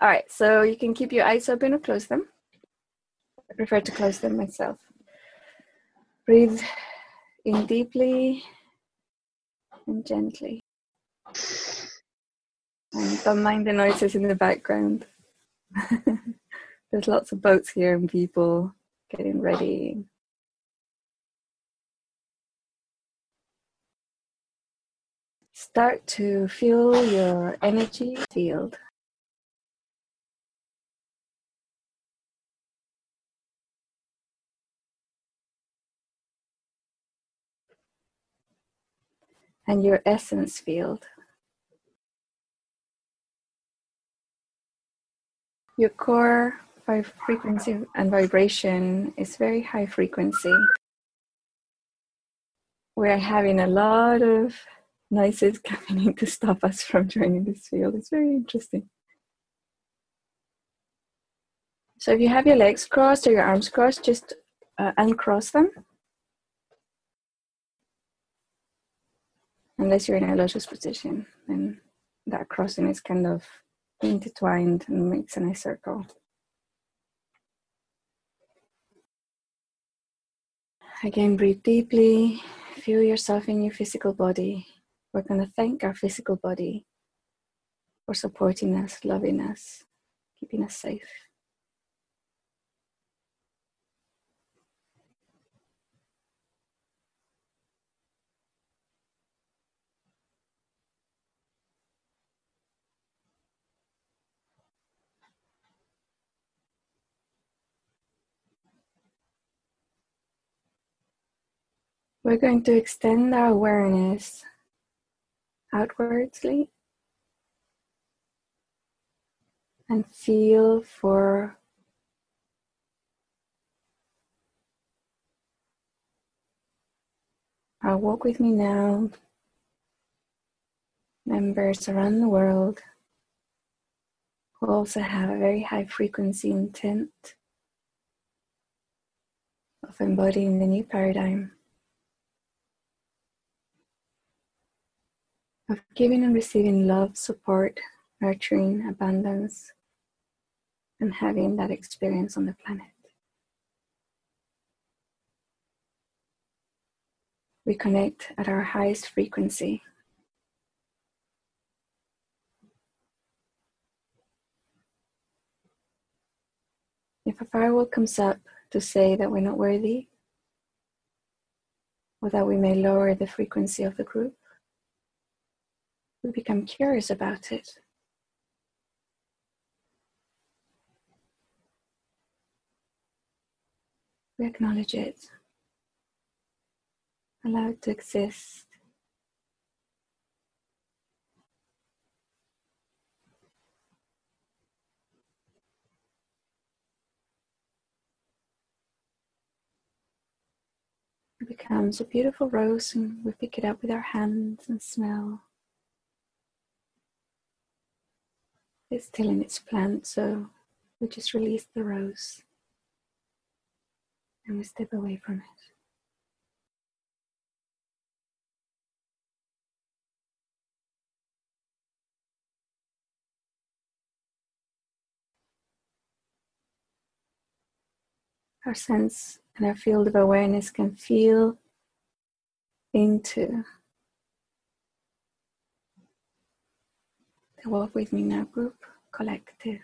All right, so you can keep your eyes open or close them. I prefer to close them myself. Breathe in deeply and gently. And don't mind the noises in the background. There's lots of boats here and people getting ready. Start to feel your energy field. And your essence field. Your core frequency and vibration is very high frequency. We're having a lot of noises coming in to stop us from joining this field. It's very interesting. So if you have your legs crossed or your arms crossed, just uh, uncross them unless you're in a lotus position, then that crossing is kind of intertwined and makes a nice circle. Again, breathe deeply, feel yourself in your physical body. We're going to thank our physical body for supporting us, loving us, keeping us safe. We're going to extend our awareness outwardly and feel for our Walk With Me Now members around the world who also have a very high frequency intent of embodying the new paradigm. Of giving and receiving love, support, nurturing, abundance, and having that experience on the planet. We connect at our highest frequency. If a firewall comes up to say that we're not worthy, or that we may lower the frequency of the group, we become curious about it. We acknowledge it, allow it to exist. It becomes a beautiful rose, and we pick it up with our hands and smell. It's still in its plant, so we just release the rose and we step away from it. Our sense and our field of awareness can feel into the Walk With Me Now group collective.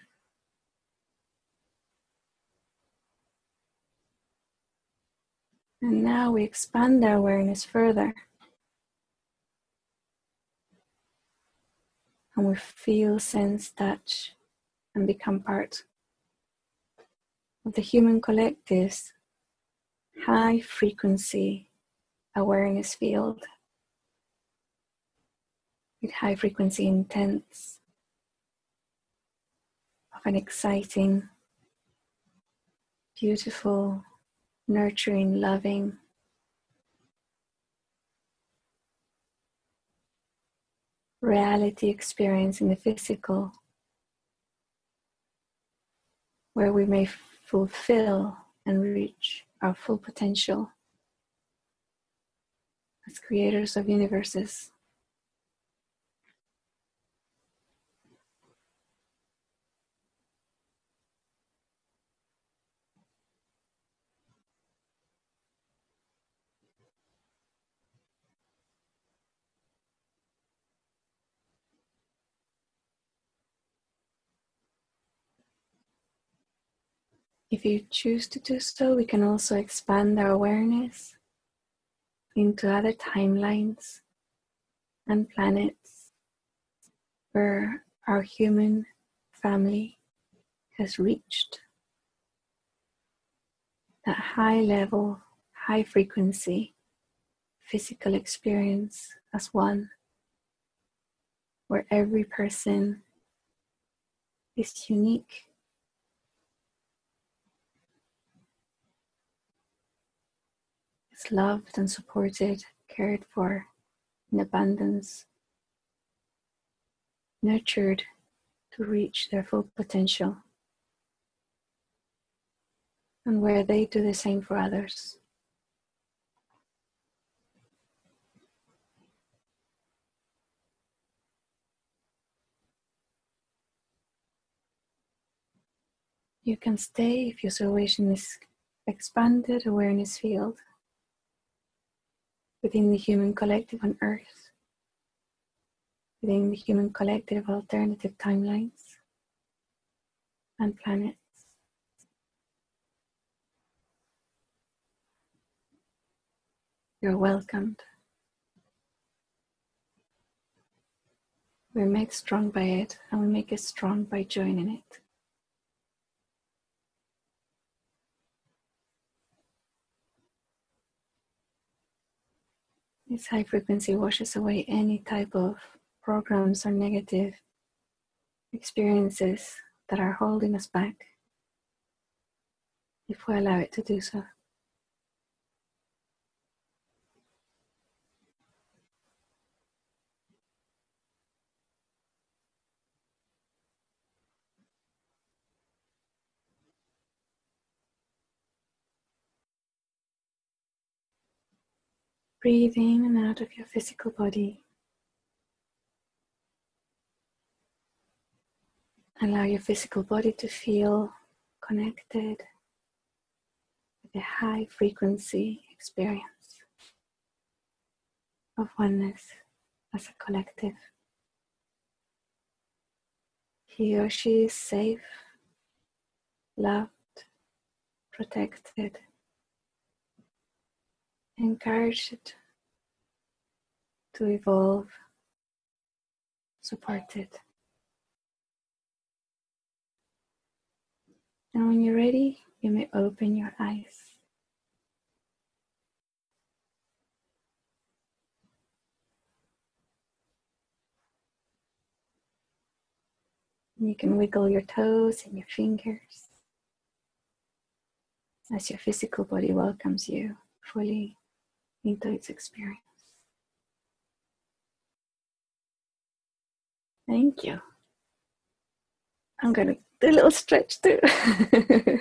And now we expand our awareness further. And we feel, sense, touch, and become part of the human collective's high frequency awareness field with high frequency intents of an exciting, beautiful, nurturing, loving, reality experience in the physical, where we may fulfill and reach our full potential as creators of universes. If you choose to do so, we can also expand our awareness into other timelines and planets where our human family has reached that high level, high frequency physical experience as one, where every person is unique. Is loved and supported, cared for in abundance, nurtured to reach their full potential, and where they do the same for others. You can stay if your situation is expanded awareness field within the human collective on Earth, within the human collective of alternative timelines and planets. You're welcomed. We're made strong by it, and we make it strong by joining it. This high frequency washes away any type of programs or negative experiences that are holding us back if we allow it to do so. Breathe in and out of your physical body. Allow your physical body to feel connected with a high frequency experience of oneness as a collective. He or she is safe, loved, protected encouraged to evolve, supported. And when you're ready, you may open your eyes. You can wiggle your toes and your fingers as your physical body welcomes you fully into experience. Thank you. I'm going to do a little stretch too.